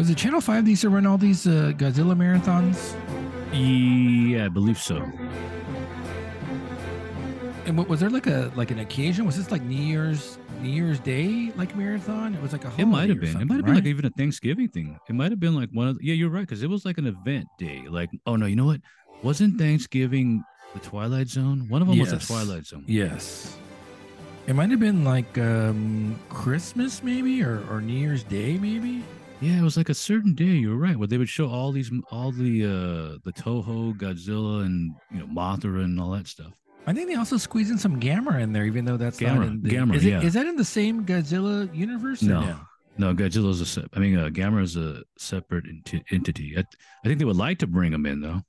Was it Channel Five? These to run all these uh, Godzilla marathons. Yeah, I believe so. And what was there like a like an occasion? Was this like New Year's New Year's Day like marathon? It was like a It might have been. It might have been like even a Thanksgiving thing. It might have been like one of. The, yeah, you're right because it was like an event day. Like, oh no, you know what? Wasn't Thanksgiving the Twilight Zone? One of them was the Twilight Zone. Yes. It might have been like um Christmas maybe or, or New Year's Day maybe. Yeah, it was like a certain day. You were right. Where they would show all these, all the, uh the Toho, Godzilla, and you know Mothra and all that stuff. I think they also squeezed in some Gamera in there, even though that's Gamera, not in the. Gamera, is, it, yeah. is that in the same Godzilla universe? or No. No, Godzilla's a. se- I mean, uh, Gamera is a separate enti- entity. I, I think they would like to bring him in though.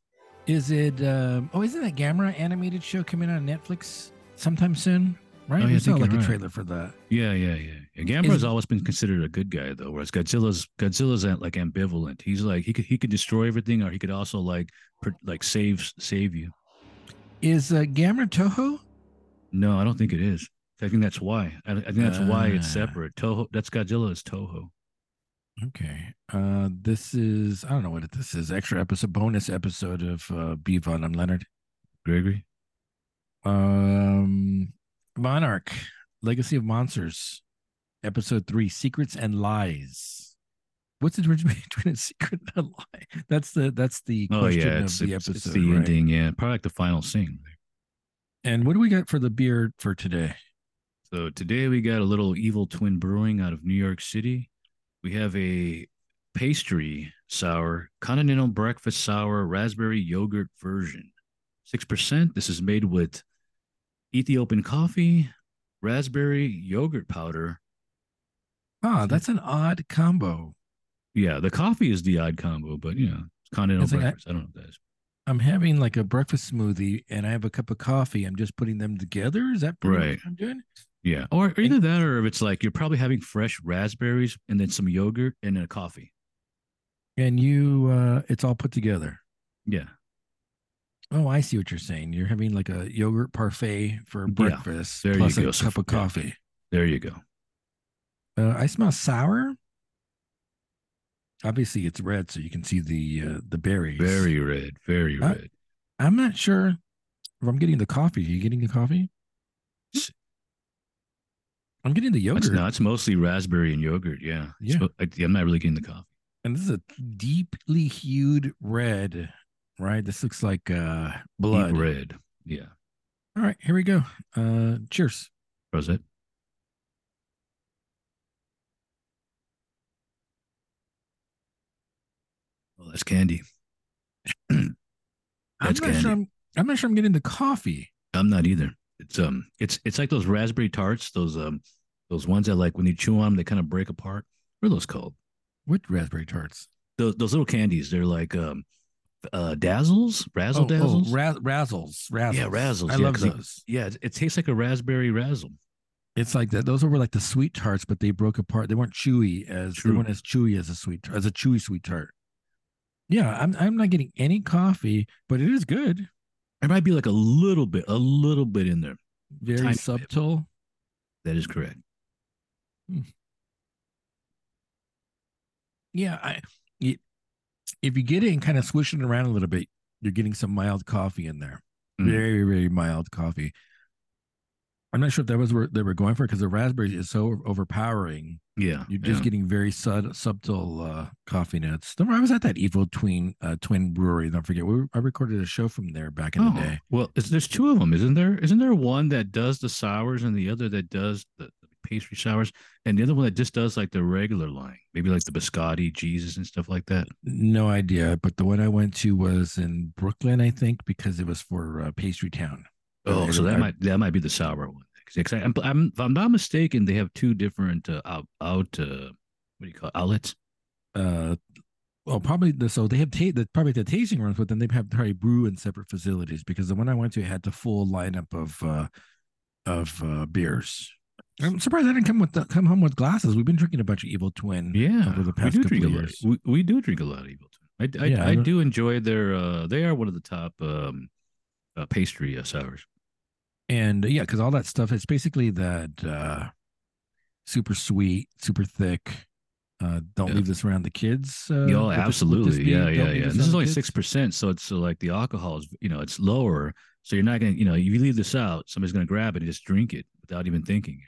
Is it? Um, oh, isn't that Gamera animated show coming on Netflix sometime soon? Right? Oh, yeah, we saw like a right. trailer for that. Yeah, yeah, yeah. Gamera always been considered a good guy though, whereas Godzilla's Godzilla's uh, like ambivalent. He's like he could he could destroy everything, or he could also like pr- like save save you. Is uh, Gamera Toho? No, I don't think it is. I think that's why. I, I think that's why it's Ah. separate. Toho. That's Godzilla is Toho. Okay. Uh, this is I don't know what it, this is. Extra episode, bonus episode of uh, Bevon. I'm Leonard. Gregory. Um, Monarch, Legacy of Monsters, episode three, Secrets and Lies. What's the difference between a secret and a lie? That's the that's the Oh question yeah, of it's, the episode. it's the right? ending. Yeah, probably like the final scene. And what do we got for the beer for today? So today we got a little Evil Twin Brewing out of New York City. We have a pastry sour, continental breakfast sour, raspberry yogurt version. 6%. This is made with Ethiopian coffee, raspberry yogurt powder. Ah, that's an odd combo. Yeah, the coffee is the odd combo, but you know, it's continental It's like I- breakfast. I, don't know what that is. I'm having like a breakfast smoothie and I have a cup of coffee. I'm just putting them together. Is that pretty much Right. what I'm doing? Yeah. Or, or either that or if it's like you're probably having fresh raspberries and then some yogurt and then a coffee. And you, uh, it's all put together. Yeah. Oh, I see what you're saying. You're having like a yogurt parfait for Yeah, breakfast there you plus go. a cup of coffee. There you go. Uh, I smell sour. Obviously, it's red, so you can see the uh, the berries. Very red. Very red. I'm not sure if I'm getting the coffee. Are you getting the coffee? I'm getting the It's yogurt, not. It's mostly raspberry and yogurt. Yeah. Yeah. I, I'm not really getting the coffee. and this is a deeply hued red. Right, this looks like uh, Deep blood. red. Yeah. All right, here we go. Uh, cheers. How's that? Oh, that's candy. I'm That's not candy. sure. I'm, I'm not sure I'm getting the coffee. I'm not either. It's um, it's it's like those raspberry tarts. Those um, those ones that like when you chew on them, they kind of break apart. What are those called? What raspberry tarts? Those those little candies. They're like um, uh, dazzles, razzle dazzles. Oh, ra- razzles, razzles. Yeah, razzles. I yeah, love 'cause it- those. yeah, it, it tastes like a raspberry razzle. It's like that. Those were like the sweet tarts, but they broke apart. They weren't chewy as True. they weren't as chewy as a sweet as a chewy sweet tart. Yeah, I'm I'm not getting any coffee, but it is good. it might be like a little bit, a little bit in there. Very Tiny bit. subtle. That is correct. Yeah, I if you get it and kind of swish it around a little bit, you're getting some mild coffee in there. Mm. Very, very mild coffee. I'm not sure if that was where they were going for because the raspberry is so overpowering. Yeah, You're just yeah. getting very sub, subtle uh, coffee notes. Remember, I was at that Evil Twin uh, Twin Brewery. Don't forget, we, I recorded a show from there back in Oh, the day. well, is, there's two of them, isn't there? Isn't there one that does the sours and the other that does the pastry sours, and the other one that just does like the regular line, maybe like the biscotti, Jesus, and stuff like that? No idea, but the one I went to was in Brooklyn, I think, because it was for uh, Pastry Town. Oh, so that I- might that might be the sour one. 'Cause I- I'm, I'm, if I'm not mistaken, they have two different uh, out out uh, what do you call it, outlets? Uh, well, probably the so they have ta- the, probably the tasting rooms, but then they have probably brew in separate facilities because the one I went to had the full lineup of uh, of uh, beers. I'm surprised I didn't come with the, come home with glasses. We've been drinking a bunch of Evil Twin. Yeah, over the we do drink a lot. We, we do drink a lot of Evil Twin. I I, Yeah, I I don't- enjoy their. uh They are one of the top um uh, pastry uh, sours. and yeah, because all that stuff it's basically that uh, super sweet, super thick Uh, don't Yeah. leave this around the kids. Uh, Yeah, with this- this absolutely. yeah, yeah, yeah. this This is only six percent, so it's uh, like the alcohol is, you know, it's lower. So you're not gonna, you know, if you leave this out, somebody's gonna grab it and just drink it without even thinking.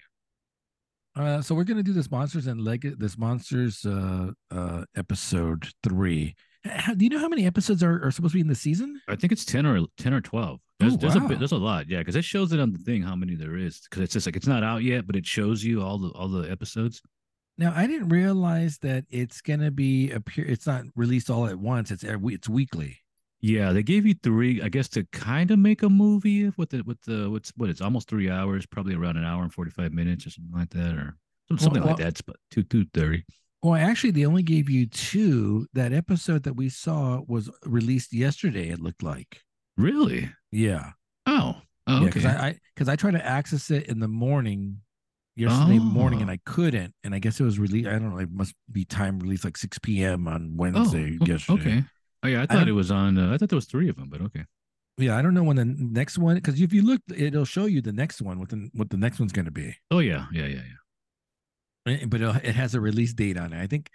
Uh, so we're gonna do this monsters and leg this monsters uh uh episode three. How, do you know how many episodes are, are supposed to be in the season? I think it's ten or ten or twelve. There's, Oh, there's a wow. bit, there's a lot, yeah, because it shows it on the thing how many there is. Because it's just like it's not out yet, but it shows you all the all the episodes. Now I didn't realize that it's gonna be appear. It's not released all at once. It's every, it's weekly. Yeah, they gave you three, I guess, to kind of make a movie with the with the what's what it's almost three hours, probably around an hour and forty five minutes or something like that, or something well- like uh that. It's about two two thirty. Well, actually, they only gave you two. That episode that we saw was released yesterday. It looked like. Really? Yeah. Oh, oh Yeah, okay. because I because I, tried to access it in the morning, yesterday morning, and Oh. I couldn't. And I guess it was released. I don't know. It must be time released like six p.m. on oh, Wednesday oh, yesterday. okay. Oh yeah, I thought don't- it was on. Uh, I thought there was three of them, but okay. Yeah, I don't know when the next one because if you look, it'll show you the next one. What the what the next one's going to be. Oh yeah, yeah, yeah, yeah. Eh, But it has a release date on it. I think.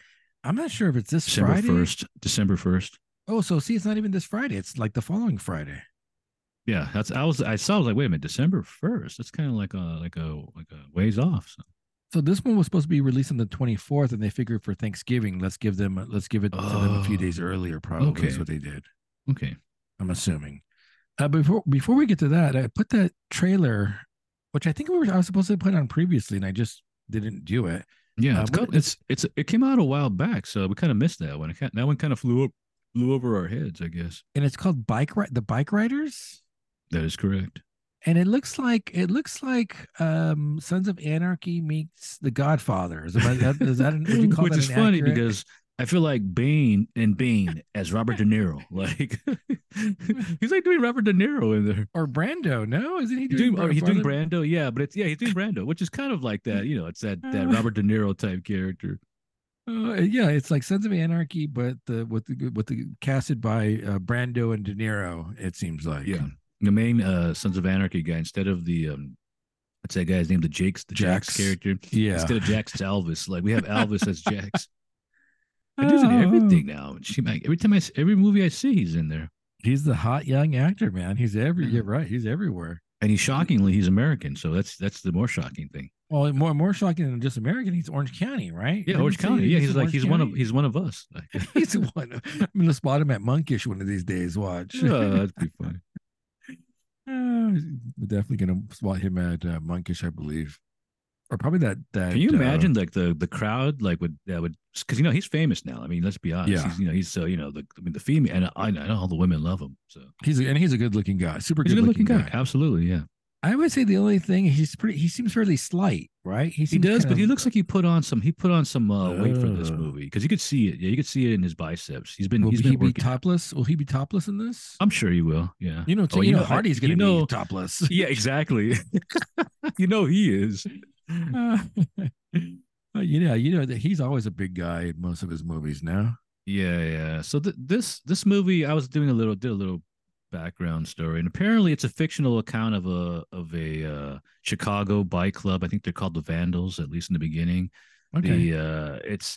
I'm not sure if it's this December Friday. first. December first. Oh, so see, it's not even this Friday. It's like the following Friday. Yeah, that's. I was. I saw. I was like, wait a minute, December first. That's kind of like a like a like a ways off. So. So this one was supposed to be released on the 24th, and they figured for Thanksgiving, let's give them let's give it to them a few Oh, days earlier. Probably is okay. what they did. Okay. I'm assuming. Uh, before before we get to that, I put that trailer, which I think we were I was supposed to put on previously, and I just didn't do it. Yeah, Uh, it's, what- it's it's it came out a while back, so we kind of missed that one. It that one kind of flew up flew over our heads, I guess. And it's called Bike Ride, the Bike Riders, That is correct. And it looks like it looks like um Sons of Anarchy meets The Godfather. Is that, is that an, would you call Which that is funny accurate- because I feel like Bane and Bane as Robert De Niro. Like he's like doing Robert De Niro in there. or Brando? No, isn't he He's doing? doing, or he's doing Brando, yeah, but it's yeah, he's doing Brando, which is kind of like that, you know, it's that that Uh. Robert De Niro type character. Uh, yeah, it's like Sons of Anarchy, but the with the with the casted by uh, Brando and De Niro. It seems like Yeah. The main uh Sons of Anarchy guy, instead of the um what's that guy's name? The Jake's the Jax, Jax. character. yeah. Instead of Jax, it's Elvis. Like we have Elvis as Jax. And he's in Oh, everything now. She, like, every time I every movie I see, he's in there. He's the hot young actor, man. He's every. Yeah. You're right. He's everywhere. And he's shockingly, he's American. So that's that's the more shocking thing. Well, more more shocking than just American. He's Orange County, right? Yeah, Orange County. Yeah, he's like Orange he's one of he's one of us. He's one. I'm gonna spot him at Monkish one of these days. Watch. yeah, that'd be funny. Uh, we're definitely gonna spot him at uh, Monkish, I believe, or probably that. That Can you uh, imagine like the the crowd like would that would because you know he's famous now. I mean, let's be honest. Yeah. He's, you know he's so you know the I mean the female and I, I know all the women love him. So he's a, and he's a good looking guy. Super he's a good good looking guy. guy. Absolutely, yeah. I would say the only thing he's pretty. He seems fairly slight, right? He seems does, but he looks like he put on some. He put on some uh, weight for this Oh. movie because you could see it. Yeah, you could see it in his biceps. He's been. Will he's he been be topless? Will he be topless in this? I'm sure he will. Yeah. You know, Oh, you, know, I- Hardy's gonna you know, be topless. Yeah, exactly. you know he is. Uh, you know, you know that he's always a big guy in most of his movies now. Yeah, yeah. So th- this this movie, I was doing a little did a little background story, and apparently it's a fictional account of a of a uh, Chicago bike club. I think they're called the Vandals, at least in the beginning. Okay. The uh, it's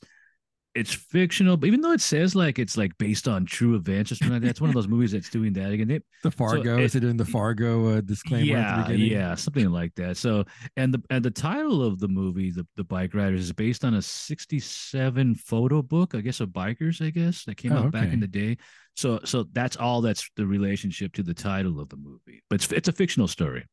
it's fictional, but even though it says like it's like based on true events or something like that, it's one of those movies that's doing that again. They, the Fargo is it- it in the Fargo uh, disclaimer at the yeah, beginning? yeah, something like that. So, and the and the title of the movie, the the Bike Riders, is based on a '67 photo book, I guess, of bikers, I guess, that came Oh, out back in the day. So, so that's all. That's the relationship to the title of the movie, but it's it's a fictional story.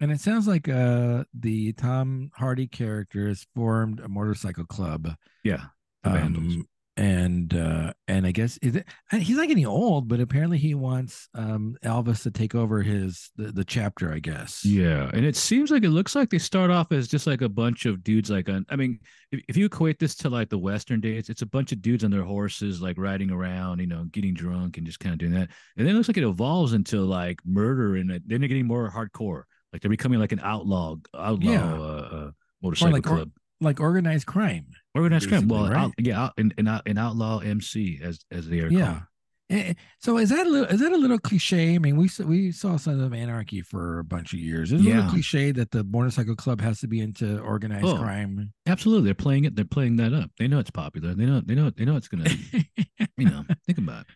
And it sounds like uh the Tom Hardy character has formed a motorcycle club. Yeah. Um, and uh and I guess is it, he's not getting old, but apparently he wants um Elvis to take over his the, the chapter, I guess. Yeah, and it seems like it looks like they start off as just like a bunch of dudes. Like, on, I mean, if, if you equate this to like the Western days, it's a bunch of dudes on their horses, like riding around, you know, getting drunk and just kind of doing that. And then it looks like it evolves into like murder, and then they're getting more hardcore. Like they're becoming like an outlaw, outlaw Yeah. uh, uh, motorcycle like or- club, Like organized crime. Organized crime. Well, right? out, yeah, out, an, an, out, an outlaw MC as as they are Yeah. called. Eh, So is that a little is that a little cliche? I mean, we we saw Sons of Anarchy for a bunch of years. Is it a little cliche that the motorcycle club has to be into organized Oh. crime? Absolutely, they're playing it. They're playing that up. They know it's popular. They know. They know. They know it's gonna. you know, think about it.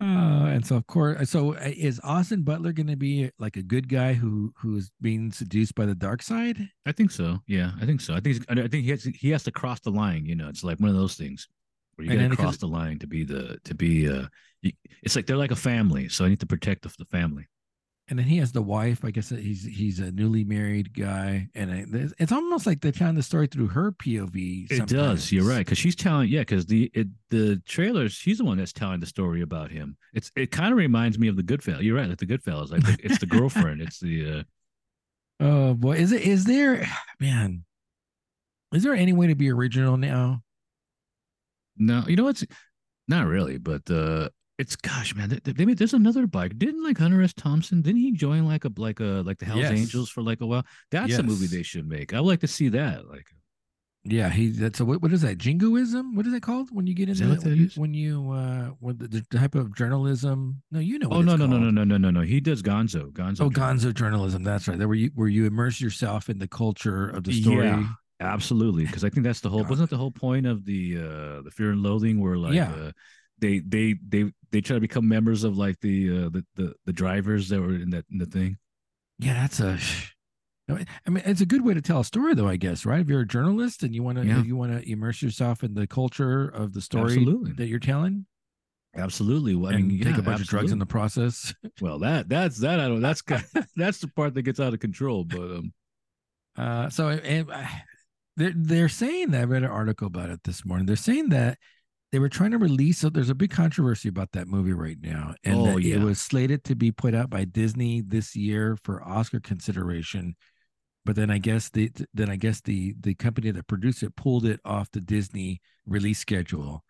Uh, and so of course, so uh, is Austin Butler going to be like a good guy who who is being seduced by the dark side? I think so. Yeah, I think so. I think. I think he has. He has to cross the line. You know, it's like one of those things where you got to cross the line to be the to be. uh you, It's like they're like a family, so I need to protect the, the family. And then he has the wife. I guess he's he's a newly married guy, and it, it's almost like they're telling the story through her POV. It does. You're right because she's telling. Yeah, because the it, the trailers. She's the one that's telling the story about him. It's it kind of reminds me of the Goodfellas. You're right, like the Goodfellas. Like the, it's the girlfriend. It's the. uh Oh boy, is it is there man? Is there any way to be original now? No, you know what's not really, but uh it's gosh, man. They, they made, there's another bike. Didn't like Hunter S. Thompson? Didn't he join like a like a like the Hell's Yes. Angels for like a while? That's a movie they should make. I would like to see that. Like, Yeah, he. That's a what, what is that? Jingoism? What is it called when you get into that when, you, when you uh when the, the type of journalism? No, you know. What oh no no no no no no no no. He does Gonzo. Gonzo. Oh, journalism. Gonzo journalism. That's right. There where you where you immerse yourself in the culture of the story. Yeah. Absolutely, because I think that's the whole. Wasn't that the whole point of the uh the Fear and Loathing, where like Yeah. uh, they they they they try to become members of like the uh the the, the drivers that were in that in the thing. Yeah, that's a. I mean, it's a good way to tell a story, though. I guess, right? If you're a journalist and you want to, Yeah. you want to immerse yourself in the culture of the story Absolutely. that you're telling, Absolutely. Well, I and mean, take yeah, a bunch of drugs in the process. Well, that that's that. I don't. That's that's the part that gets out of control. But um, Uh, so and, uh, they're they're saying that I read an article about it this morning. They're saying that they were trying to release. So there's a big controversy about that movie right now, and Oh, yeah. it was slated to be put out by Disney this year for Oscar consideration. But then I guess the then I guess the the company that produced it pulled it off the Disney release schedule.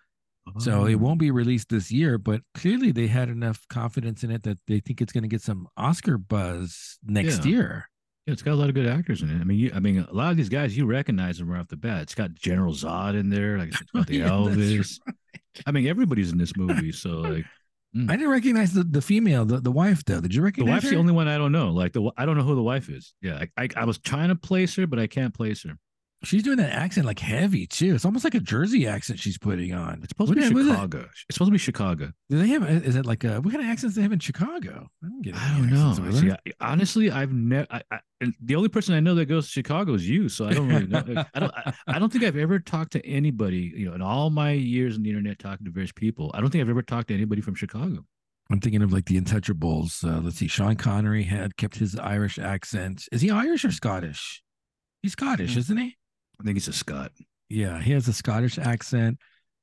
So Oh. it won't be released this year, but clearly they had enough confidence in it that they think it's going to get some Oscar buzz next Yeah. year. Yeah, it's got a lot of good actors in it. I mean, you, I mean, a lot of these guys you recognize them right off the bat. It's got General Zod in there. Like it's got the Yeah, that's Elvis. I mean, everybody's in this movie. So like, mm. I didn't recognize the, the female, the, the wife though. Did you recognize the wife's her? the only one I don't know. Like the I don't know who the wife is. Yeah, I, I I was trying to place her, but I can't place her. She's doing that accent like heavy too. It's almost like a Jersey accent she's putting on. It's supposed What to be is? Chicago. It's supposed to be Chicago. Do they have? Is it like a, what kind of accents they have in Chicago? I don't get. I don't know. See. I, honestly, I've never. I, I, the only person I know that goes to Chicago is you. So I don't really know. I don't. I, I don't think I've ever talked to anybody. You know, in all my years on the internet talking to various people, I don't think I've ever talked to anybody from Chicago. I'm thinking of like the Untouchables. Uh, let's see. Sean Connery had kept his Irish accent. Is he Irish or Scottish? He's Scottish, isn't he? I think he's a Scot. Yeah, he has a Scottish accent.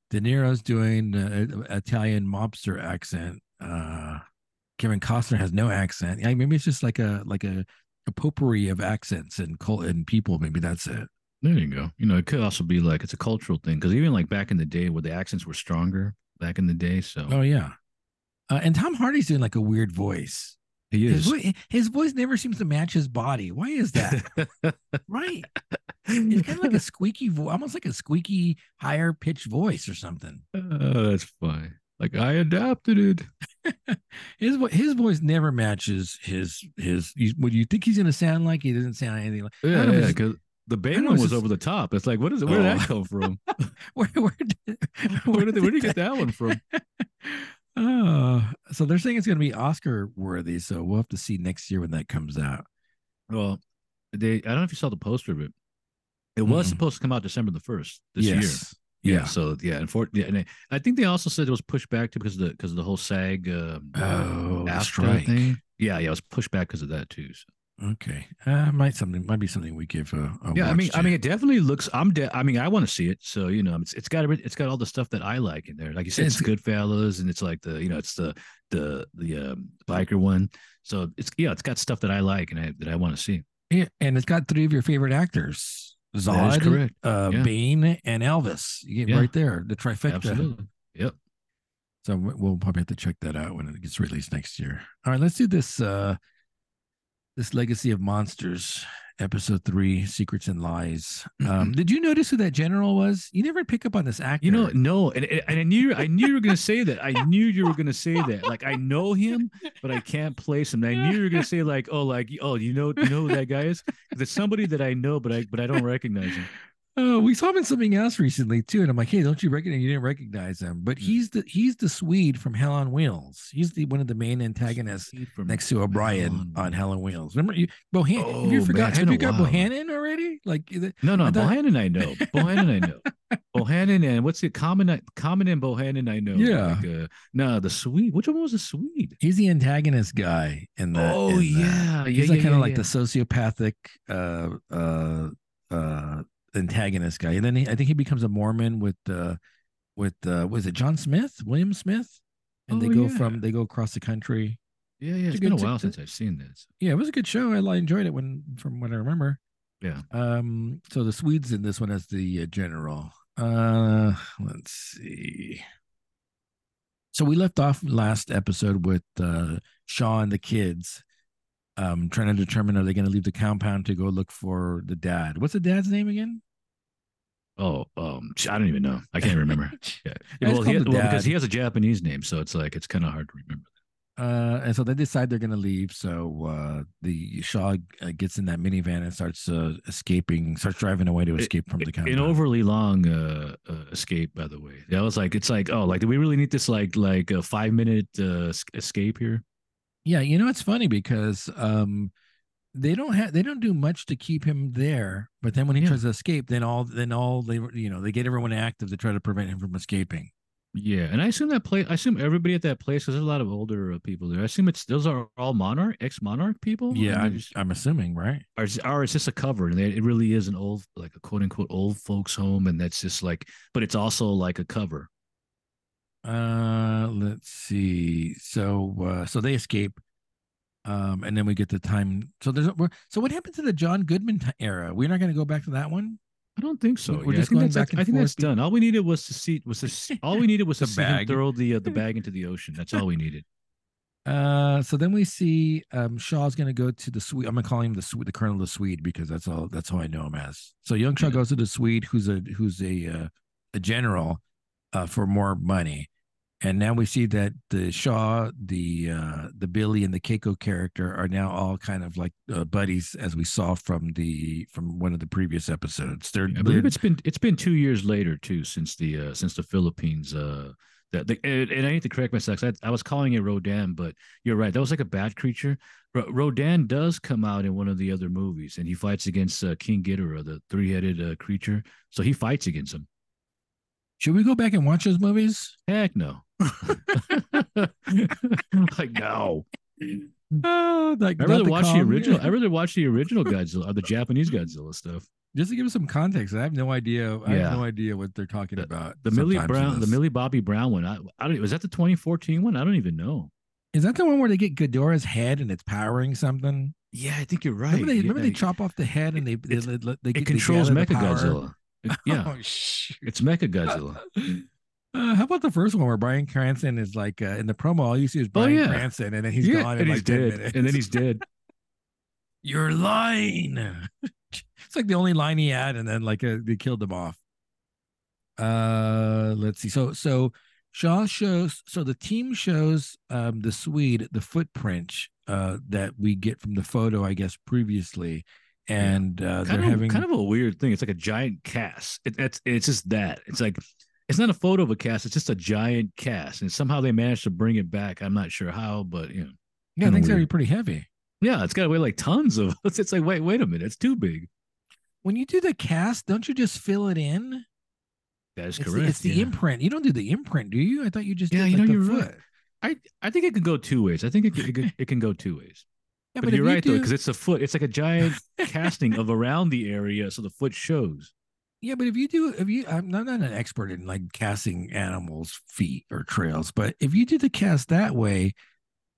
De Niro's doing uh, Italian mobster accent. Uh, Kevin Costner has no accent. Yeah, maybe it's just like a like a, a potpourri of accents and cult and people. Maybe that's it. There you go. You know, it could also be like it's a cultural thing because even like back in the day where the accents were stronger back in the day. So Oh yeah. Uh, and Tom Hardy's doing like a weird voice. He His, is. vo- his voice never seems to match his body. Why is that? right. It's kind of like a squeaky voice, almost like a squeaky, higher pitched voice or something. Oh, that's fine. Like I adapted it. His his voice never matches his his. You, what you think he's gonna sound like? He doesn't sound anything like. Yeah, yeah. Because the don't know Bane if one was just- over the top. It's like, what is it? Where did Oh. that come from? Where where did, where did they, where did you get that one from? Oh, so they're saying it's gonna be Oscar worthy. So we'll have to see next year when that comes out. Well, they I don't know if you saw the poster of it. It was Mm-mm. supposed to come out December the first this year. Yeah. Yeah. So yeah, unfortunately, yeah, and I- I think they also said it was pushed back too because of the because of the whole SAG um, Oh, strike. thing. Yeah, yeah, it was pushed back because of that too. So. Okay. Uh, might something might be something we give a, a Yeah, I mean, I mean, it definitely looks. I'm. De- I mean, I want to see it. So you know, it's it's got it's got all the stuff that I like in there. Like you said, it's, It's- Goodfellas, and it's like the you know, it's the the the um, biker one. So it's yeah, it's got stuff that I like and I, that I want to see. Yeah, and it's got three of your favorite actors: Zod, correct. uh, Yeah. Bane, and Elvis. You get Yeah. right there, the trifecta. Absolutely. Yep. So we- we'll probably have to check that out when it gets released next year. All right, let's do this. Uh, this Legacy of Monsters, episode three, Secrets and Lies. Um, Mhm. did you notice who that general was? You never pick up on this actor. You know, no, and, and I knew I knew you were gonna say that. I knew you were gonna say that. Like I know him, but I can't place him. And I knew you were gonna say like, oh, like oh, you know, you know who that guy is? 'Cause it's somebody that I know, but I but I don't recognize him. Oh, we saw him in something else recently too, and I'm like, hey, don't you recognize? You didn't recognize him, but Hmm. he's the he's the Swede from Hell on Wheels. He's the one of the main antagonists From next to O'Brien Hell on Hell on Wheels. Remember you Bohan? have Oh, you man, forgot? it's have you got while. Bohannon already? Like the- No, no, I thought- Bohannon I know. Bohannon I know. Bohannon and what's it? Common, Common and Bohannon I know. Yeah. Like, uh, no, the Swede. Which one was the Swede? he's the antagonist guy in the. oh in the- yeah, yeah, he's yeah, like kind yeah, of like yeah. the sociopathic uh uh uh antagonist guy and then he, i think he becomes a mormon with uh with uh was it john smith william smith and they Oh, go yeah. from they go across the country Yeah, yeah. It's It's been a while a- since I've seen this. yeah it was a good show i, I enjoyed it when from what i remember Yeah. um so the swedes in this one as the uh, general uh let's see so we left off last episode with uh shaw and the kids um trying to determine are they going to leave the compound to go look for the dad what's the dad's name again Oh, um, I don't even know. I can't remember. Yeah. Well, he, well, because he has a Japanese name, so it's like it's kind of hard to remember. uh and so they decide they're going to leave so uh the shaw uh, gets in that minivan and starts uh, escaping starts driving away to escape from the compound An overly long uh, uh, escape, by the way. That was like it's like oh, like do we really need this like like a five minute uh, escape here? Yeah, you know it's funny because um they don't have they don't do much to keep him there, but then when he Yeah. tries to escape, then all then all they you know they get everyone active to try to prevent him from escaping. Yeah, and I assume that place. I assume everybody at that place because there's a lot of older uh, people there. I assume it's those are all monarch, ex monarch people. Yeah, I'm, just- I'm assuming, right? or is, or it's just a cover, and they, it really is an old, like a quote unquote old folks home, and that's just like, but it's also like a cover. Uh, let's see. So uh so they escape, um, and then we get the time. So there's we're, so what happened to the John Goodman t- era? We're not going to go back to that one. I don't think so. We're Yeah, just going back I think that's done. All we needed was to see was to all we needed was to see him throw the uh, the bag into the ocean. That's all we needed. Uh, so then we see um Shaw's gonna go to the Swede. I'm gonna call him the Swede, the Colonel of the Swede because that's all that's how I know him as. So young Shaw Yeah. goes to the Swede, who's a who's a uh, a general, uh, for more money, and now we see that the Shaw, the uh, the Billy, and the Keiko character are now all kind of like uh, buddies, as we saw from the from one of the previous episodes. They're, I believe they're- it's been it's been two years later too since the uh, since the Philippines. Uh, that the, and, and I need to correct myself. I, I was calling it Rodan, but you're right. That was like a bad creature. Ro- Rodan does come out in one of the other movies, and he fights against uh, King Ghidorah, the three headed uh, creature. So he fights against him. Should we go back and watch those movies? Heck no. like no. Oh, like I rather the watch the original. I rather watch the original Godzilla or the Japanese Godzilla stuff. just to give us some context, I have no idea. I Yeah. have no idea what they're talking about. The Millie Brown, the. Millie Bobby Brown one. I, I don't. Was that the 2014 one? I don't even know. Is that the one where they get Ghidorah's head and it's powering something? Yeah, I think you're right. Remember they remember they chop off the head and they they, they, they, it get- controls gather the Mecha power? Godzilla. Yeah, Oh, it's Mecha Godzilla. Uh, how about the first one where Bryan Cranston is like uh, in the promo? All you see is Bryan Oh, yeah. Cranston, and then he's yeah, gone in and like he's 10 dead, minutes. and then he's dead. You're lying. it's like the only line he had, and then like uh, they killed him off. Uh, let's see. So so Shaw shows. So the team shows um the Swede the footprint uh that we get from the photo, I guess previously, and uh, they're kind of, having kind of a weird thing. It's like a giant cast. It, it's it's just that. It's like it's not a photo of a cast. It's just a giant cast, and somehow they managed to bring it back. I'm not sure how, but you know, yeah, are weird. pretty heavy. yeah, it's got to weigh like tons of. It's, it's like wait, wait a minute, it's too big. When you do the cast, don't you just fill it in? That is It's correct. the, it's the yeah. imprint. You don't do the imprint, do you? I thought you just Yeah, did you like, know, you're right. I I think it could go two ways. I think it it it can go two ways. Yeah, but, if you're you right though, because it's a foot. It's like a giant casting of around the area, so the foot shows. Yeah, but if you do, if you, I'm not, not an expert in like casting animals' feet or trails, but if you do the cast that way,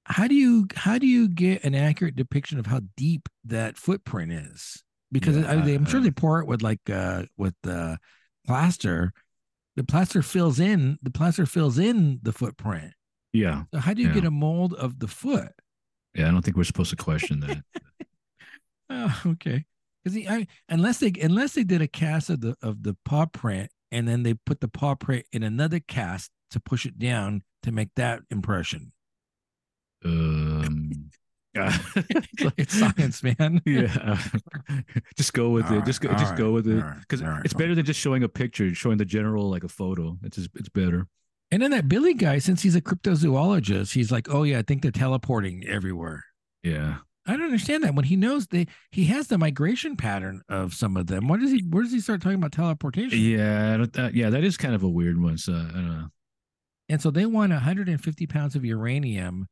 how do you how do you get an accurate depiction of how deep that footprint is? Because Yeah, I, I'm sure they pour it with like uh with uh, plaster. The plaster fills in the plaster fills in the footprint. Yeah, So how do you Yeah. get a mold of the foot? Yeah, I don't think we're supposed to question that. Oh, okay. Because I unless they unless they did a cast of the of the paw print and then they put the paw print in another cast to push it down to make that impression. Um, it's science, man. yeah, just go with All it. Just go, right, just go right, with it because right, it's better than just showing a picture, showing the general like a photo. It's just, it's better. And then that Billy guy, since he's a cryptozoologist, he's like, "Oh yeah, I think they're teleporting everywhere." Yeah, I don't understand that when he knows they he has the migration pattern of some of them. What does he? Where does he start talking about teleportation? yeah, I don't- that, yeah. That is kind of a weird one. So I don't know. And so they want 150 pounds of uranium,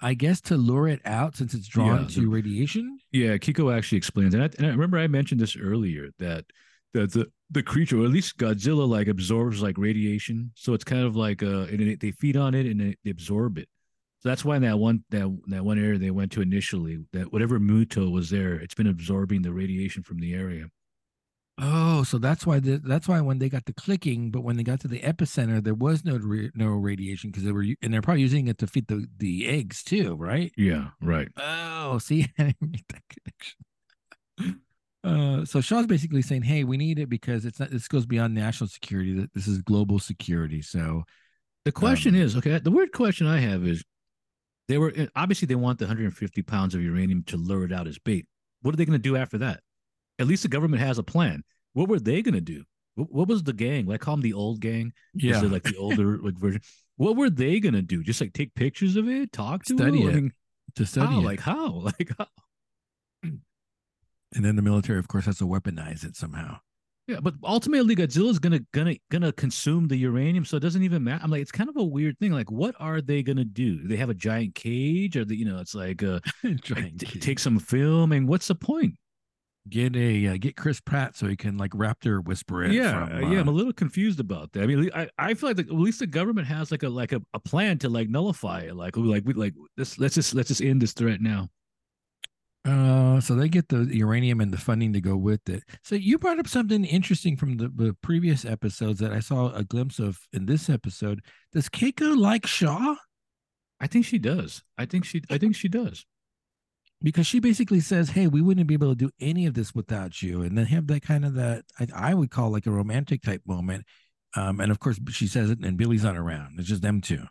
I guess, to lure it out since it's drawn Yeah, to the- radiation. Yeah, Keiko actually explains, and I, and I remember I mentioned this earlier that the the the creature, or at least Godzilla, like absorbs like radiation, so it's kind of like uh, and it, they feed on it and they, they absorb it. So that's why in that one that that one area they went to initially, that whatever Muto was there, it's been absorbing the radiation from the area. Oh, so that's why the, that's why when they got the clicking, but when they got to the epicenter, there was no no radiation because they were and they're probably using it to feed the the eggs too, right? Yeah, right. Oh, see, I didn't make that connection. Uh, so Shaw's basically saying, "Hey, we need it because it's not. This goes beyond national security. This is global security. So The question Um, is, okay, the weird question I have is, they were obviously they want the 150 pounds of uranium to lure it out as bait. What are they going to do after that? At least the government has a plan. What were they going to do? What, what was the gang? Like call them the old gang. Is it like the older like version? What were they going to do? Just like take pictures of it, talk to Study them? it. I mean, to study how? it. Like how? Like how? And then the military, of course, has to weaponize it somehow. Yeah, but ultimately Godzilla's gonna gonna gonna consume the uranium, so it doesn't even matter. I'm like, it's kind of a weird thing. Like, what are they gonna do? Do they have a giant cage, or the you know, it's like uh, like, t- take some film, and what's the point? get a uh, get Chris Pratt so he can like raptor whisper it. yeah, from, uh, yeah, I'm a uh, little confused about that. I mean, I, I feel like the, at least the government has like a like a, a plan to like nullify it. Like, like we like this. Let's just let's just end this threat now. Uh, so they get the uranium and the funding to go with it. So you brought up something interesting from the, the previous episodes that I saw a glimpse of in this episode. Does Keiko like Shaw? I think she does. I think she. I think she does. Because she basically says, "Hey, we wouldn't be able to do any of this without you," and then have that kind of that I, I would call like a romantic type moment. Um, and of course, she says it, and Billy's not around. It's just them two.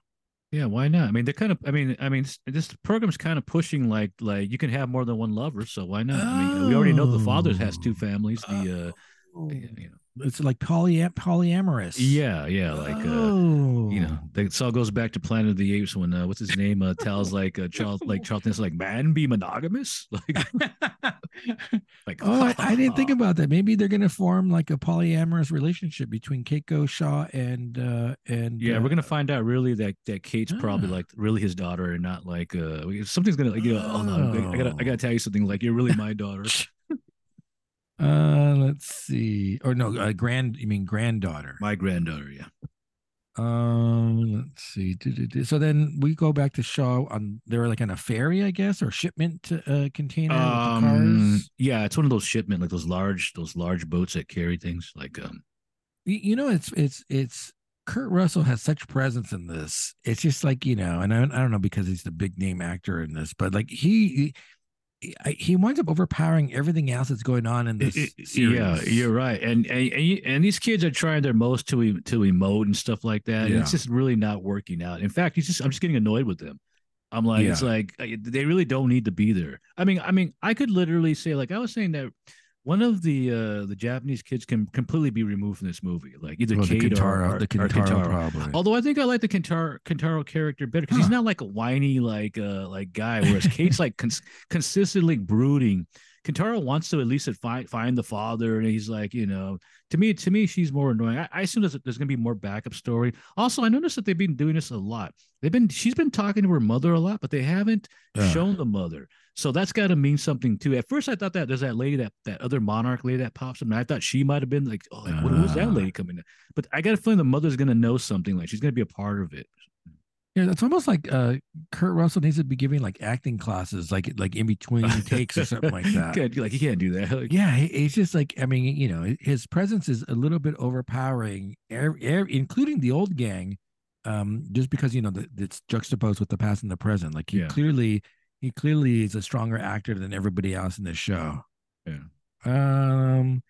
Yeah, why not? I mean, they're kind of. I mean, I mean, this program's kind of pushing like like you can have more than one lover, so why not? I mean, we already know the father has two families. The uh, Oh. you know, It's like poly polyamorous. yeah, yeah, like uh, oh. you know, this all goes back to Planet of the Apes when uh, what's his name uh, tells like uh, Charles like Charlton's like man be monogamous like like Oh, I, I didn't think about that. Maybe they're gonna form like a polyamorous relationship between Keiko Shaw and uh and Yeah, uh, we're gonna find out really that that Kate's probably Ah. like really his daughter and not like uh something's gonna like you know oh no I gotta I gotta Oh. tell you something like you're really my daughter. Uh let's see. Or no, uh, grand you mean granddaughter. my granddaughter, yeah. Um let's see. So then we go back to Shaw on they're like on a ferry, I guess, or shipment uh container Um, cars. yeah, it's one of those shipment like those large those large boats that carry things like um you, you know it's it's it's Kurt Russell has such presence in this. It's just like you know, and I, I don't know because he's the big name actor in this, but like he he, winds up overpowering everything else that's going on in this series. yeah, you're right. And and, and these kids are trying their most to to emote and stuff like that. And it's just really not working out. In fact, he's just I'm just getting annoyed with them. I'm like, it's like uh, they really don't need to be there. I mean, I mean, I could literally say, like I was saying that one of the uh the Japanese kids can completely be removed from this movie, like either Well, the Kate or, Kentaro, or, the Kentaro, Kentaro. probably. Although I think I like the Kentaro, Kentaro character better because he's not like a whiny like uh like guy, whereas Kate's like cons- consistently brooding. Kentaro wants to at least find find the father, and he's like, you know, to me, to me, she's more annoying. I, I assume there's, there's gonna be more backup story. Also, I noticed that they've been doing this a lot. They've been she's been talking to her mother a lot, but they haven't Yeah. shown the mother. So that's got to mean something too. At first, I thought that there's that lady that that other monarch lady that pops up, and I thought she might have been like, oh, like, what, who's that uh. lady coming in? But I got a feeling the mother's gonna know something. Like she's gonna be a part of it. Yeah, it's almost like uh, Kurt Russell needs to be giving like acting classes, like like in between takes or something like that. Can't- like he can't do that. Like, Yeah, he, he's just like I mean, you know, his presence is a little bit overpowering, er, er, including the old gang, um, just because you know the, it's juxtaposed with the past and the present. Like he Yeah. clearly he clearly is a stronger actor than everybody else in this show. Yeah. Um.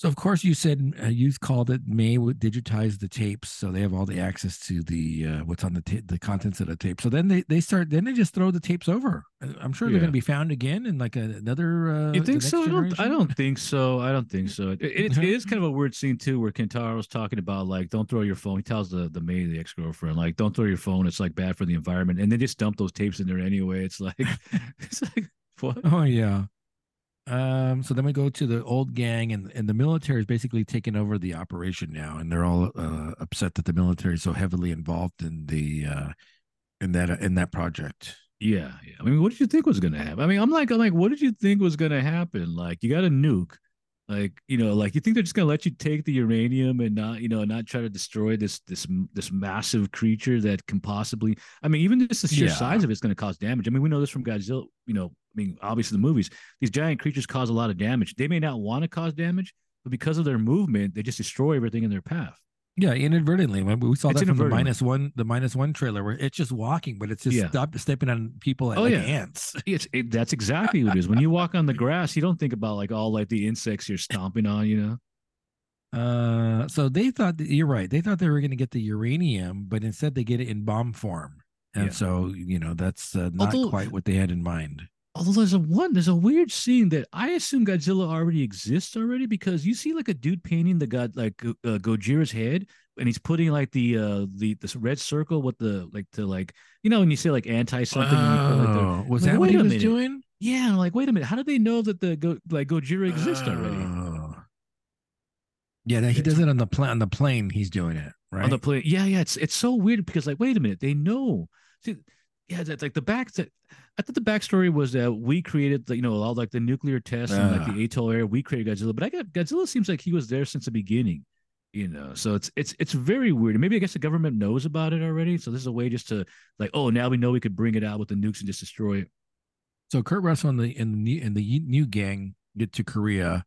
So of course you said uh, you called it May would digitize the tapes, so they have all the access to the uh, what's on the ta- the contents of the tape. So then they they start then they just throw the tapes over. Uh, I'm sure they're going to be found again in like a, another. Uh, You think so? I don't, I don't think so. I don't think so. It, it, it is kind of a weird scene too, where Kentaro's talking about like, don't throw your phone. He tells the the maid, the ex girlfriend, like, don't throw your phone. It's like bad for the environment. And they just dump those tapes in there anyway. It's like, it's like what? Oh yeah. Um. So then we go to the old gang, and and the military is basically taking over the operation now, and they're all uh, upset that the military is so heavily involved in the uh, in that in that project. Yeah, yeah. I mean, what did you think was gonna happen? I mean, I'm like, I'm like, what did you think was gonna happen? Like, you got a nuke. Like, you know, like you think they're just gonna let you take the uranium and not, you know, not try to destroy this this this massive creature that can possibly. I mean, even just the sheer Yeah. size of it's gonna cause damage. I mean, we know this from Godzilla. You know, I mean, obviously the movies. These giant creatures cause a lot of damage. They may not want to cause damage, but because of their movement, they just destroy everything in their path. Yeah, inadvertently. We saw It's that from the minus one, the minus one trailer, where it's just walking, but it's just Yeah. stop, stepping on people like, Oh, like yeah. ants. It's it, that's exactly what it is. When you walk on the grass, you don't think about like all like the insects you're stomping on. You know. Uh, so they thought that, you're right. They thought they were going to get the uranium, but instead they get it in bomb form, and Yeah. so you know that's uh, not Although- quite what they had in mind. Although there's a one, there's a weird scene that I assume Godzilla already exists already because you see like a dude painting the god like uh, Gojira's head, and he's putting like the uh the this red circle with the like to like you know when you say like anti something. and you put, like, Oh, was like, that what he was minute. doing? yeah, I'm like wait a minute, how did they know that the Go, like Gojira exists already? Oh. Yeah, that he does it on the plane. On the plane, he's doing it right. on the plane. Yeah, yeah. It's it's so weird because like, wait a minute, they know. See, yeah, that's like the back. I thought the backstory was that we created the you know all like the nuclear tests and like Ah. the atoll area. We created Godzilla, but I got Godzilla seems like he was there since the beginning. You know, so it's it's it's very weird. And maybe I guess the government knows about it already. So this is a way just to like, oh, now we know we could bring it out with the nukes and just destroy it. So Kurt Russell and the in the new, and the new gang get to Korea.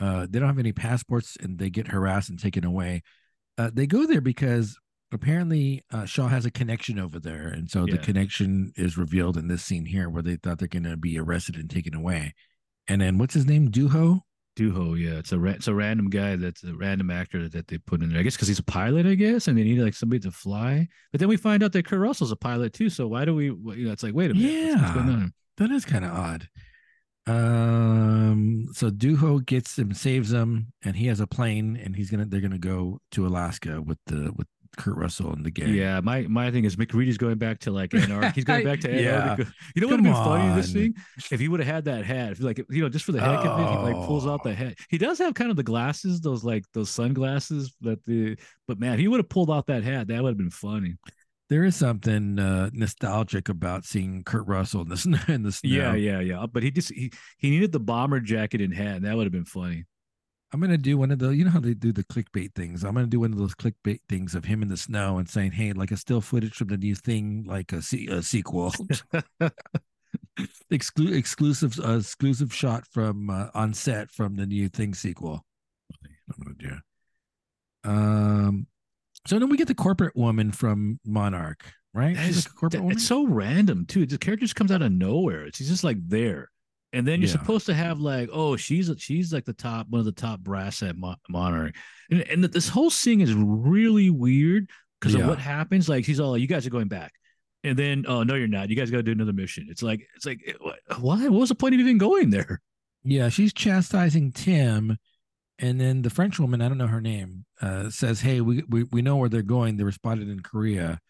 Uh, they don't have any passports and they get harassed and taken away. Uh, they go there because apparently uh, Shaw has a connection over there, and so the connection is revealed in this scene here, where they thought they're going to be arrested and taken away. And then what's his name? Duho. Duho, yeah, it's a ra- it's a random guy that's a random actor that they put in there. I guess because he's a pilot, I guess, and they need like somebody to fly. But then we find out that Kurt Russell's a pilot too. So why do we? You know, it's like wait a minute, what's- what's Yeah. on? That is kind of odd. Um, so Duho gets him, saves him, and he has a plane, and he's gonna they're gonna go to Alaska with the with Kurt Russell and the gang. Yeah, my my thing is MacReady's going back to like Antarctica. He's going back to Yeah. Antarctica. You know what would have been funny this thing? If he would have had that hat, if like you know, just for the heck of it, he like pulls out Oh. the hat. He does have kind of the glasses, those like those sunglasses that the but man, if he would have pulled out that hat, that would have been funny. there is something uh, nostalgic about seeing Kurt Russell in the snow. In the snow. Yeah, yeah, yeah. But he just he, he needed the bomber jacket and hat. That would have been funny. I'm gonna do one of the. You know how they do the clickbait things. I'm gonna do one of those clickbait things of him in the snow and saying, "Hey, like a still footage from the new thing, like a, se- a sequel, Exclu- exclusive uh, exclusive shot from uh, on set from the new thing sequel." I'm gonna do. Um, so then we get the corporate woman from Monarch, right? That is- like that- woman. it's so random too. The character just comes out of nowhere. She's just like there, and then you're Yeah. supposed to have like, oh, she's she's like the top one of the top brass at Mon- Monarch, and and this whole scene is really weird because Yeah. of what happens. Like she's all, you guys are going back, and then oh no, you're not. You guys got to do another mission. It's like it's like what? Why? What was the point of even going there? Yeah, she's chastising Tim, and then the French woman, I don't know her name, uh, says, "Hey, we, we we know where they're going. They were spotted in Korea,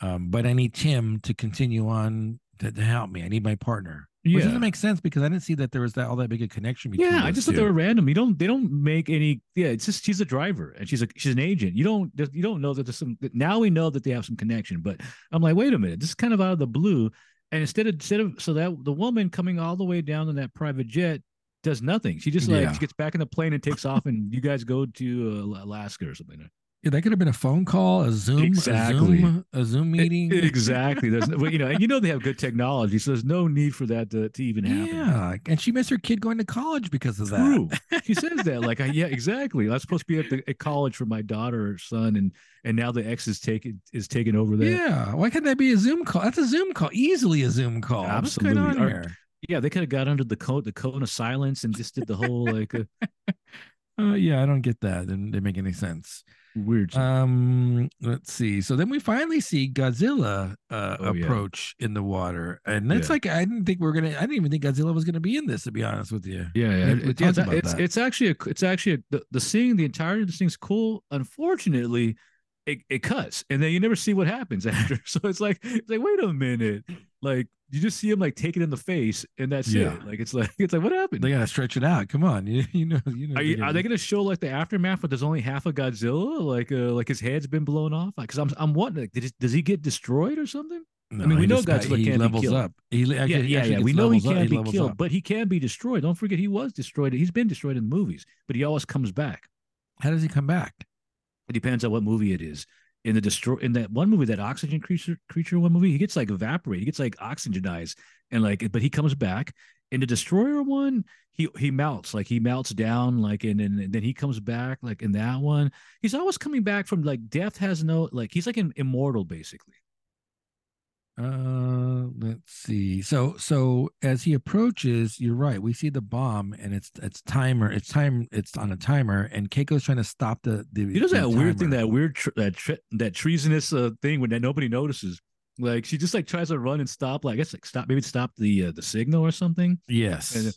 um, but I need Tim to continue on to, to help me. I need my partner." Which doesn't make sense because I didn't see that there was that all that big a connection between. Yeah, I just thought they were random. You don't they don't make any yeah, it's just she's a driver and she's a she's an agent. You don't you don't know that there's some now we know that they have some connection, but I'm like, wait a minute, this is kind of out of the blue. And instead of instead of so that the woman coming all the way down in that private jet does nothing. She just like Yeah. she gets back in the plane and takes off and you guys go to uh, Alaska or something. Yeah, that could have been a phone call, a Zoom, Exactly. a Zoom, a Zoom meeting. Exactly. There's no, you know, and you know they have good technology, so there's no need for that to, to even happen. Yeah, and she missed her kid going to college because of that. True. she says that like, I, yeah, exactly. I was supposed to be at the at college for my daughter or son, and and now the ex is taking is taking over that. Yeah, why can't that be a Zoom call? That's a Zoom call, easily a Zoom call. Absolutely. What's going on here? Yeah, they could have got under the code, the cone of silence, and just did the whole like uh, Uh, yeah, I don't get that. Didn't, didn't make any sense. Weird. Um, let's see. So then we finally see Godzilla uh, Oh, yeah. approach in the water, and it's Yeah. like I didn't think we are gonna. I didn't even think Godzilla was gonna be in this. To be honest with you. yeah, yeah, it- it- yeah, talked that- about it's it's actually a it's actually a, the, the seeing the entirety of this thing's cool. Unfortunately, it, it cuts, and then you never see what happens after. So it's like it's like wait a minute, like you just see him like take it in the face, and that's Yeah. it. Like it's like it's like what happened? They gotta stretch it out. Come on, you, you know, you know. Are, you, are they going to show like the aftermath, but there's only half of Godzilla, like uh, like his head's been blown off? Because I'm I'm wondering, like, he, does he get destroyed or something? No, mean, we know just Godzilla he can't be killed. up. He actually, yeah, yeah, yeah. We know he can't be levels killed, up. but he can be destroyed. Don't forget, he was destroyed. He's been destroyed in the movies, but he always comes back. How does he come back? It depends on what movie it is. In the destroy in that one movie, that oxygen creature creature one movie, he gets like evaporated, he gets like oxygenized, and like, but he comes back. In the destroyer one, he he melts, like he melts down, like and, and, and then he comes back, like in that one, he's always coming back from like death has no like he's like an immortal basically. Uh, let's see. So, so as he approaches, you're right. We see the bomb, and it's it's timer. It's time. It's on a timer, and Keiko's trying to stop the. the He does the that weird thing, that weird tr- that tre- that treasonous uh, thing when that nobody notices. Like she just like tries to run and stop, like I guess like stop maybe stop the uh, the signal or something. Yes. And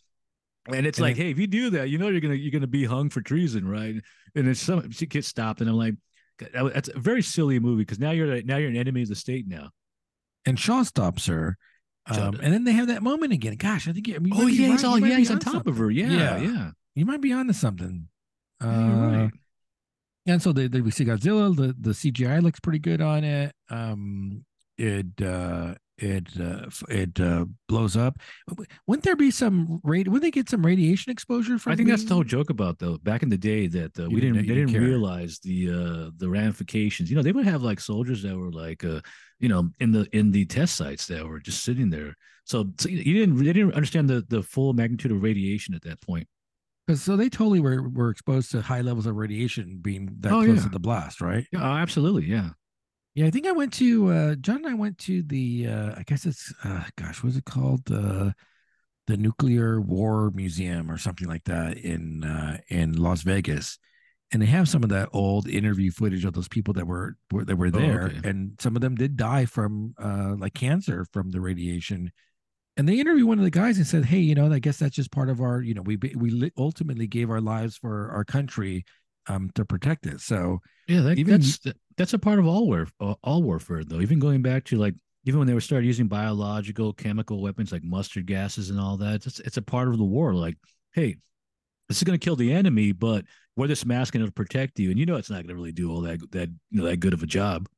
And it's And like, hey, if you do that, you know you're gonna you're gonna be hung for treason, right? And then some she gets stopped, and I'm like, that's a very silly movie because now you're now you're an enemy of the state now. And Shaw stops her. Um, and then they have that moment again. Gosh, I think you, you might Oh yeah, he's right. all yeah, he's on top of her. Yeah, yeah. yeah, You might be onto something. Uh, Yeah, right. And so they, they, we see Godzilla. The the CGI looks pretty good on it. Um, it uh, it uh, it uh, blows up. Wouldn't there be some Would they get some radiation exposure from? I think that's the whole joke about though. Back in the day, that uh, we didn't- didn't they didn't care. realize the uh the ramifications. You know, they would have like soldiers that were like uh you know in the in the test sites that were just sitting there. So, so you didn't they didn't understand the the full magnitude of radiation at that point. so they totally were were exposed to high levels of radiation being that Oh, close yeah. to the blast, right? Yeah, oh, absolutely. Yeah. Yeah, I think I went to uh John and I went to the uh I guess it's uh gosh, what's it called? Uh the Nuclear War Museum or something like that in uh in Las Vegas. And they have some of that old interview footage of those people that were, were that were there okay. and some of them did die from uh like cancer from the radiation. And they interviewed one of the guys and said, "Hey, you know, I guess that's just part of our, you know, we we ultimately gave our lives for our country um to protect it." So, Yeah, that, Even- that's that- that's a part of all war uh, all warfare though. Even going back to like even when they were started using biological chemical weapons like mustard gases and all that, it's it's a part of the war. Like, hey, this is going to kill the enemy, but wear this mask and it'll protect you. And you know it's not going to really do all that that you know that good of a job.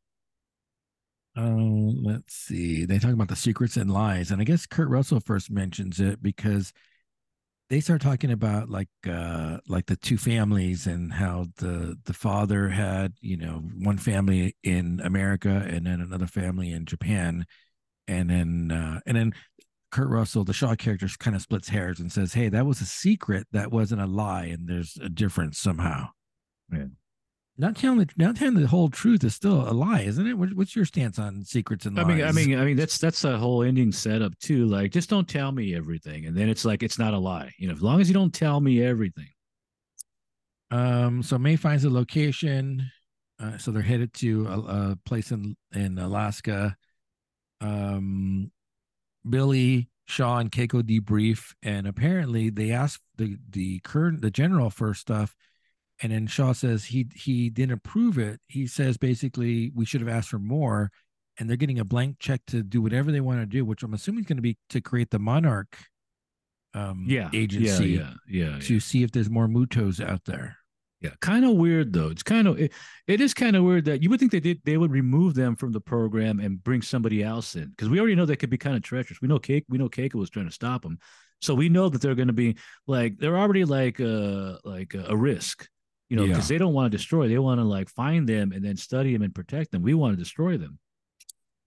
Oh, let's see. They talk about the secrets and lies, and I guess Kurt Russell first mentions it because they start talking about like uh like the two families and how the the father had you know one family in America and then another family in Japan, and then uh and then Kurt Russell, the Shaw character, kind of splits hairs and says, "Hey, that was a secret. That wasn't a lie, and there's a difference somehow." Yeah. Not telling the not telling the whole truth is still a lie, isn't it? What, what's your stance on secrets and lies? I mean, I mean, I mean, that's that's a whole ending setup too. Like, just don't tell me everything, and then it's like it's not a lie. You know, as long as you don't tell me everything. Um, so May finds a location. Uh, so they're headed to a, a place in in Alaska. Um, Billy, Shaw, and Keiko debrief, and apparently they ask the the current the general for stuff, and then Shaw says he he didn't approve it. He says basically we should have asked for more, and they're getting a blank check to do whatever they want to do, which I'm assuming is going to be to create the Monarch um, Yeah, agency Yeah, yeah, yeah. to see if there's more Mutos out there. Yeah, kind of weird though. It's kind of it, it is kind of weird that you would think they did they would remove them from the program and bring somebody else in because we already know they could be kind of treacherous. We know Cake we know Keiko was trying to stop them, so we know that they're going to be like they're already like uh like a, a risk. You know, because Yeah. they don't want to destroy. They want to like find them and then study them and protect them. We want to destroy them.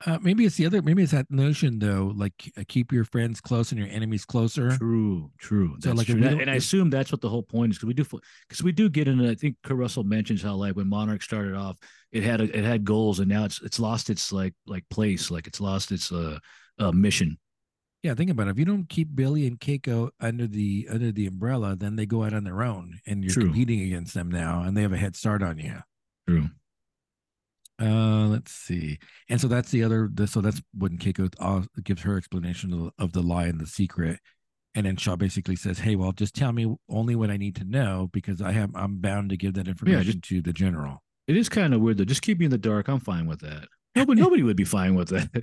Uh, maybe it's the other. Maybe it's that notion though, like uh, keep your friends close and your enemies closer. True, true. So, That's like, true. And I- don't- and I if- assume that's what the whole point is because we do because we do get into. I think Kurt Russell mentions how like when Monarch started off, it had a, it had goals and now it's it's lost its like like place, like it's lost its uh, uh mission. Yeah, think about it. If you don't keep Billy and Keiko under the under the umbrella, then they go out on their own, and you're True. competing against them now, and they have a head start on you. True. Uh, let's see. And so that's the other. The, so that's when Keiko gives her explanation of, of the lie and the secret, and then Shaw basically says, "Hey, well, just tell me only what I need to know because I have I'm bound to give that information to the general." It is kind of weird though. Just keep me in the dark. I'm fine with that. Nobody nobody would be fine with that.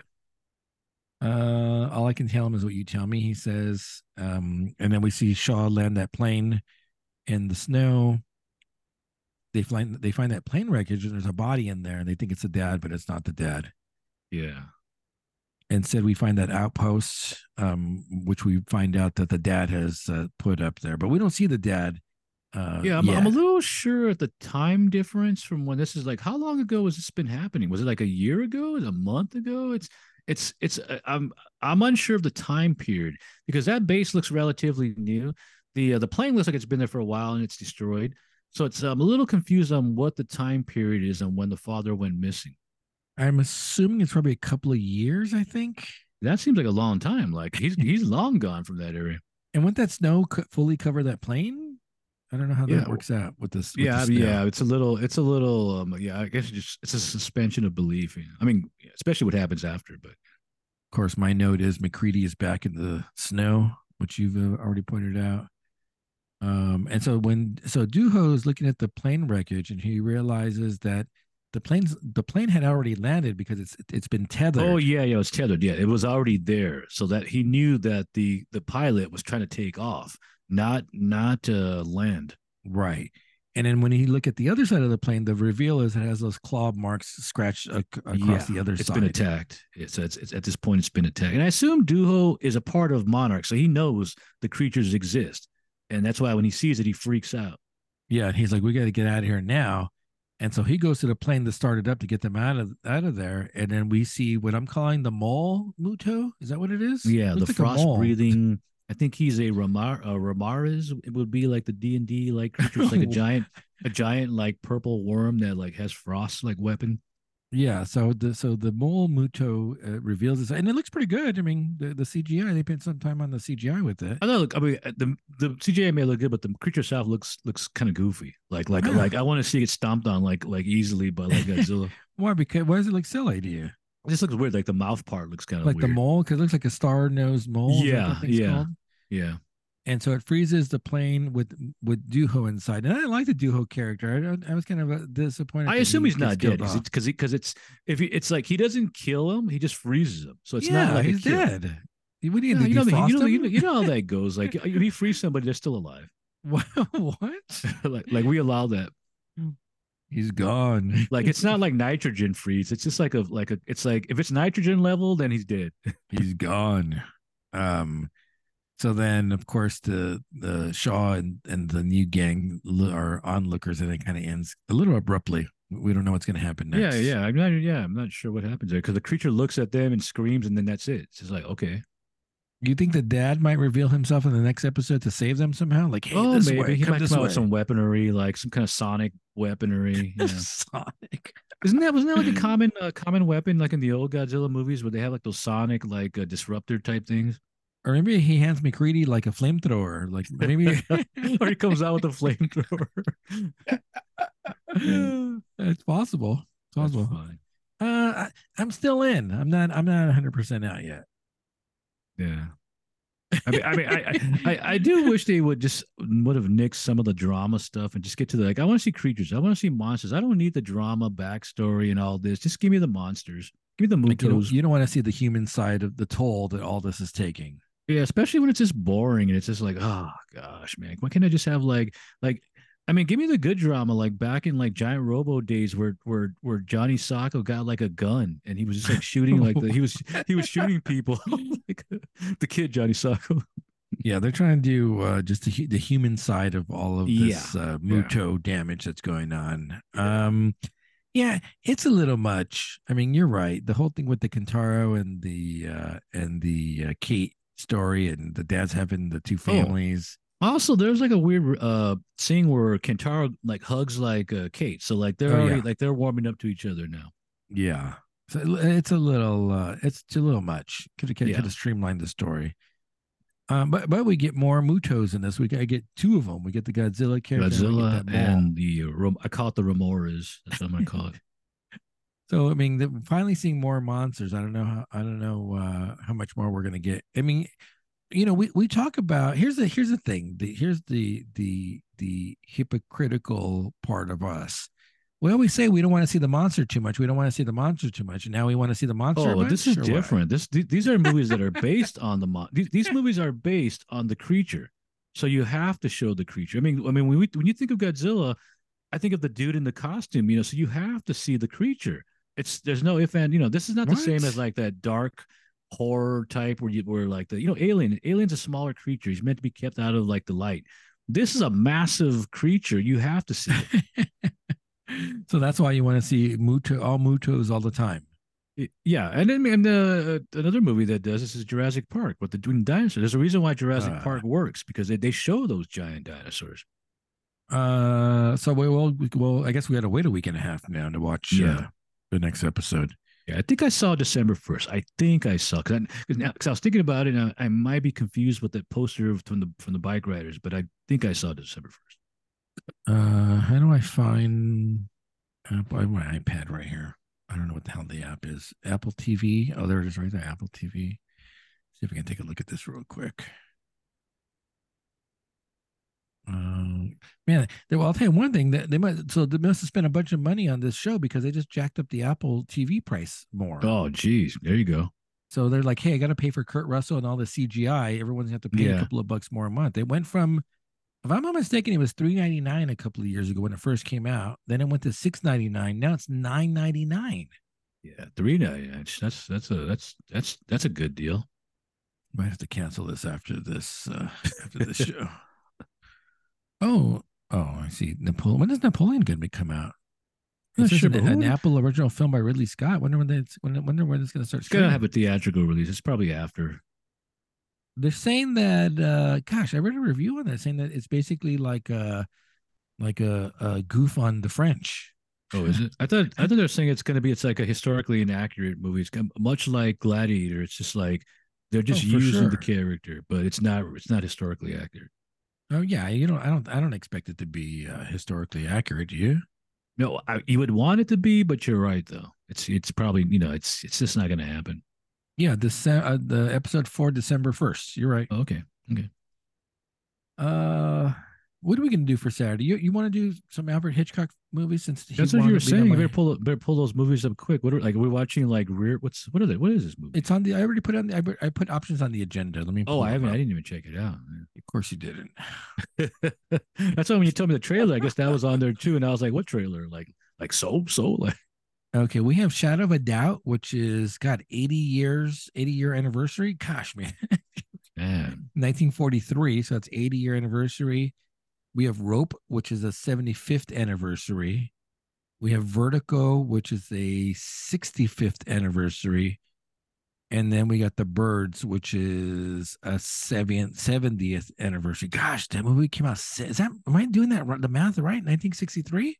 Uh, all I can tell him is what you tell me. He says, um, and then we see Shaw land that plane in the snow. They find they find that plane wreckage, and there's a body in there, and they think it's the dad, but it's not the dad. Yeah. Instead, we find that outpost, um, which we find out that the dad has uh, put up there, but we don't see the dad. Uh, Yeah, I'm, I'm a little sure at the time difference from when this is like how long ago has this been happening? Was it like a year ago? A month ago? It's it's it's uh, I'm I'm unsure of the time period because that base looks relatively new. The uh, the plane looks like it's been there for a while and it's destroyed. So it's I'm a little confused on what the time period is and when the father went missing. I'm assuming it's probably a couple of years. I think. That seems like a long time. Like he's he's long gone from that area. And wouldn't that snow co- fully cover that plane? I don't know how Yeah. that works out with this. with yeah, the I mean, snow. yeah, it's a little, it's a little, um, yeah. I guess it's just it's a suspension of belief. you know. I mean, especially what happens after. But Of course, my note is MacReady is back in the snow, which you've uh, already pointed out. Um, and so when so Duho is looking at the plane wreckage, and he realizes that the plane's the plane had already landed because it's it's been tethered. oh yeah, yeah, it was tethered. Yeah, it was already there, so that he knew that the the pilot was trying to take off, not not uh, land. right. And then when he look at the other side of the plane, the reveal is it has those claw marks scratched ac- across Yeah, the other It's side. been attacked. It's, it's, it's at this point it's been attacked, and I assume Duho is a part of Monarch, so he knows the creatures exist, and that's why when he sees it, he freaks out. Yeah, and he's like, "We got to get out of here now." And so he goes to the plane that started up to get them out of out of there. And then we see what I'm calling the mole Muto. Is that what it is? Yeah, Looks the like frost breathing. I think he's a Ramar a Remorhaz. It would be like the D and D like creature. Like a giant, a giant like purple worm that like has frost like weapon. Yeah. So the so the mole Muto uh, reveals this, and it looks pretty good. I mean, the, the CGI they spent some time on the CGI with it. I know. Look, I mean, uh, the the CGI may look good, but the creature itself looks looks kind of goofy. Like like Yeah. like I want to see it stomped on like like easily by like Godzilla. Why? Because why does it look silly to you? it just looks weird. Like the mouth part looks kind of Like weird. the mole, because it looks like a star nosed mole. is that what Yeah, yeah. called? Yeah. And so it freezes the plane with with Duho inside. And I like the Duho character. I, I was kind of uh, disappointed. I assume he he's not dead off. because because it's if he, it's like he doesn't kill him, he just freezes him. So it's yeah, not like he's dead. We need Yeah, to you, know, you, know, you, know, you know how that goes. Like if he frees somebody, they're still alive. what? what? like like we allow that. He's gone. Like it's not like nitrogen freeze. It's just like a like a. It's like if it's nitrogen level, then he's dead. he's gone. Um. So then, of course, the the Shaw and, and the new gang are onlookers, and it kind of ends a little abruptly. We don't know what's going to happen next. Yeah, yeah. I'm not. Yeah, I'm not sure what happens there because the creature looks at them and screams, and then that's it. It's just like okay. You think the dad might reveal himself in the next episode to save them somehow? Like, hey, oh, this maybe way, he come might come out with some weaponry, like some kind of sonic weaponry. you know. Sonic. Isn't that wasn't that like a common uh, common weapon like in the old Godzilla movies where they have like those sonic like uh, disruptor type things? Or maybe he hands MacReady like a flamethrower. Like maybe or he comes out with a flamethrower. it's possible. It's possible. Uh, I, I'm still in. I'm not. I'm not 100 percent out yet. Yeah. I mean, I mean, I, I, I- do wish they would just would have nixed some of the drama stuff and just get to the like. I want to see creatures. I want to see monsters. I don't need the drama backstory and all this. Just give me the monsters. Give me the Like you don't, you don't want to see the human side of the toll that all this is taking. Yeah, especially when it's just boring and it's just like, oh gosh, man, why can't I just have like, like, I mean, give me the good drama, like back in like Giant Robo days, where where where Johnny Sokko got like a gun and he was just like shooting, like the, he was he was shooting people, like the kid Johnny Sokko. Yeah, they're trying to do uh, just the, the human side of all of this uh, Muto damage that's going on. Um, yeah, it's a little much. I mean, you're right. The whole thing with the Kentaro and the uh, and the uh, Cate story, and the dad's having the two families. Also, there's like a weird uh scene where Kentaro like hugs like uh, Cate, so like they're Oh, already yeah. like they're warming up to each other now. Yeah, so it's a little uh, it's a little much. Could have could Yeah. have streamlined the story. Um, but but we get more Mutos in this. We I get two of them. We get the Godzilla character. and Godzilla that mall. and the uh, I call it the Remorhaz. That's what I'm gonna call it. So I mean, the, finally seeing more monsters. I don't know how I don't know uh, how much more we're gonna get. I mean, you know, we, we talk about here's the here's the thing. The, here's the the the hypocritical part of us. We always say we don't want to see the monster too much. We don't want to see the monster too much, and now we want to see the monster. Oh, this is or what? different. This th- these are movies that are based on the mon- these, these movies are based on the creature, so you have to show the creature. I mean, I mean when we, when you think of Godzilla, I think of the dude in the costume. You know, so you have to see the creature. It's there's no if and you know this is not the same as like that dark horror type where you where like the you know alien alien's a smaller creature. He's meant to be kept out of like the light. This is a massive creature. You have to see so that's why you want to see Muto all Mutos all the time. Yeah, and then and uh, another movie that does this is Jurassic Park with the dinosaurs. There's a reason why Jurassic Uh. Park works because they, they show those giant dinosaurs. Uh, so we will well, I guess we had to wait a week and a half now to watch uh, Yeah. The next episode. Yeah, I think I saw December first. I think I saw because I, was thinking about it. And I, I might be confused with that poster from the from the bike riders, but I think I saw December first. Uh, how do I find Apple? I have my iPad right here. I don't know what the hell the app is. Apple TV. Oh, there it is right there. Apple TV. See if we can take a look at this real quick. Um, man, they, well, I'll tell you one thing that they might. So they must have spent a bunch of money on this show because they just jacked up the Apple TV price more. Oh, geez, there you go. So they're like, hey, I got to pay for Kurt Russell and all the CGI. Everyone's got to pay a couple of bucks more a month. It went from, if I'm not mistaken, it was three ninety nine a couple of years ago when it first came out. Then it went to six ninety nine. Now it's nine ninety nine. Yeah, three ninety nine. That's that's a that's that's that's a good deal. Might have to cancel this after this uh, after this show. Oh, oh, I see. Napoleon. When is Napoleon going to come out? This is sure, an, an Apple original film by Ridley Scott. Wonder when it's when wonder when it's going to start. It's gonna have a theatrical release. It's probably after. they're saying that uh gosh i read a review on that saying that it's basically like a like a, a goof on the french Oh, is it? I thought I thought they were saying it's going to be it's like a historically inaccurate movie. It's much like Gladiator. It's just like they're just Oh, using sure. the character, but it's not it's not historically accurate. Oh yeah you know i don't i don't expect it to be uh, historically accurate do you No, I, you would want it to be, but you're right though. It's it's probably you know it's it's just not going to happen. yeah this uh, the episode for december 1st you're right Okay, okay. uh what are we gonna do for saturday you, you want to do some alfred hitchcock movies since That's what you were to saying. You better pull better pull those movies up quick. What are like we're watching like rear? What's what are they? What is this movie? it's on the i already put on the I put, I put options on the agenda let me oh, I haven't. up. I didn't even check it out. of course you didn't That's why when you told me the trailer, I guess that was on there too, and I was like, "What trailer? Like, like so, so, like." Okay, we have Shadow of a Doubt, which is got 80 years, 80 year anniversary. Gosh, man, Man, 1943, so it's 80 year anniversary. We have Rope, which is a 75th anniversary. We have Vertigo, which is a 65th anniversary. And then we got The Birds, which is a 70th, 70th anniversary. Gosh, that movie came out. Is that, am I doing that, the math right? 1963?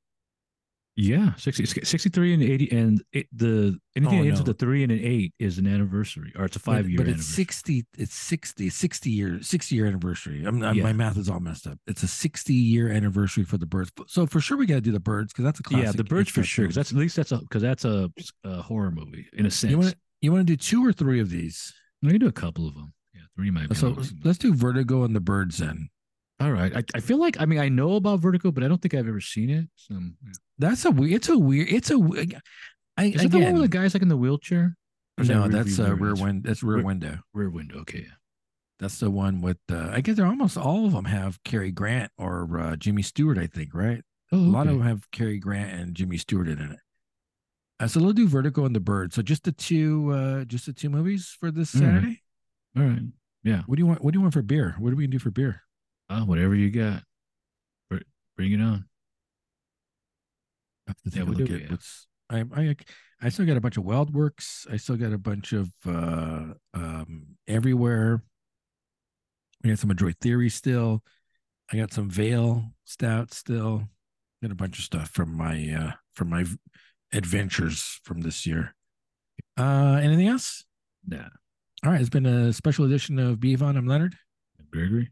Yeah, 60, 63 and eighty, and it, the anything Oh, that ends no. with a three and an eight is an anniversary, or it's a But- five year. but, it's 60 it's 60 60 year 60 year anniversary I'm, I'm- Yeah. my math is all messed up it's a 60 year anniversary for the birds so for sure we got to do the birds because that's a classic Yeah, the birds for sure. Because that's at least that's a because that's a, a horror movie in a sense. you want to you want to do two or three of these I can do a couple of them. Yeah, three might be. so let's do vertigo and the birds then All right. I, I feel like I mean I know about Vertigo, but I don't think I've ever seen it. So yeah. that's a weird it's a weird it's a I, is it the one again, where the guy's like in the wheelchair? Is that no that's a rear window that's rear rear- window Rear window. Okay. Yeah. that's the one with uh, i guess they're almost all of them have Cary grant or uh, jimmy stewart i think right Oh, A lot of them have Cary Grant and Jimmy Stewart in it. Uh, so they'll do Vertigo and The Bird. So just the two, uh, just the two movies for this All right. Saturday. All right. Yeah. What do you want? What do you want for beer? What do we do for beer? Uh, whatever you got. Bring it on. I have to Yeah, look do at what's I I I still got a bunch of Wild Works. I still got a bunch of uh um everywhere. I got some Android Theory still. I got some Veil Stout still. Got a bunch of stuff from my uh from my adventures from this year. Uh anything else? Nah. All right, it's been a special edition of BVON. I'm Leonard, I'm Gregory.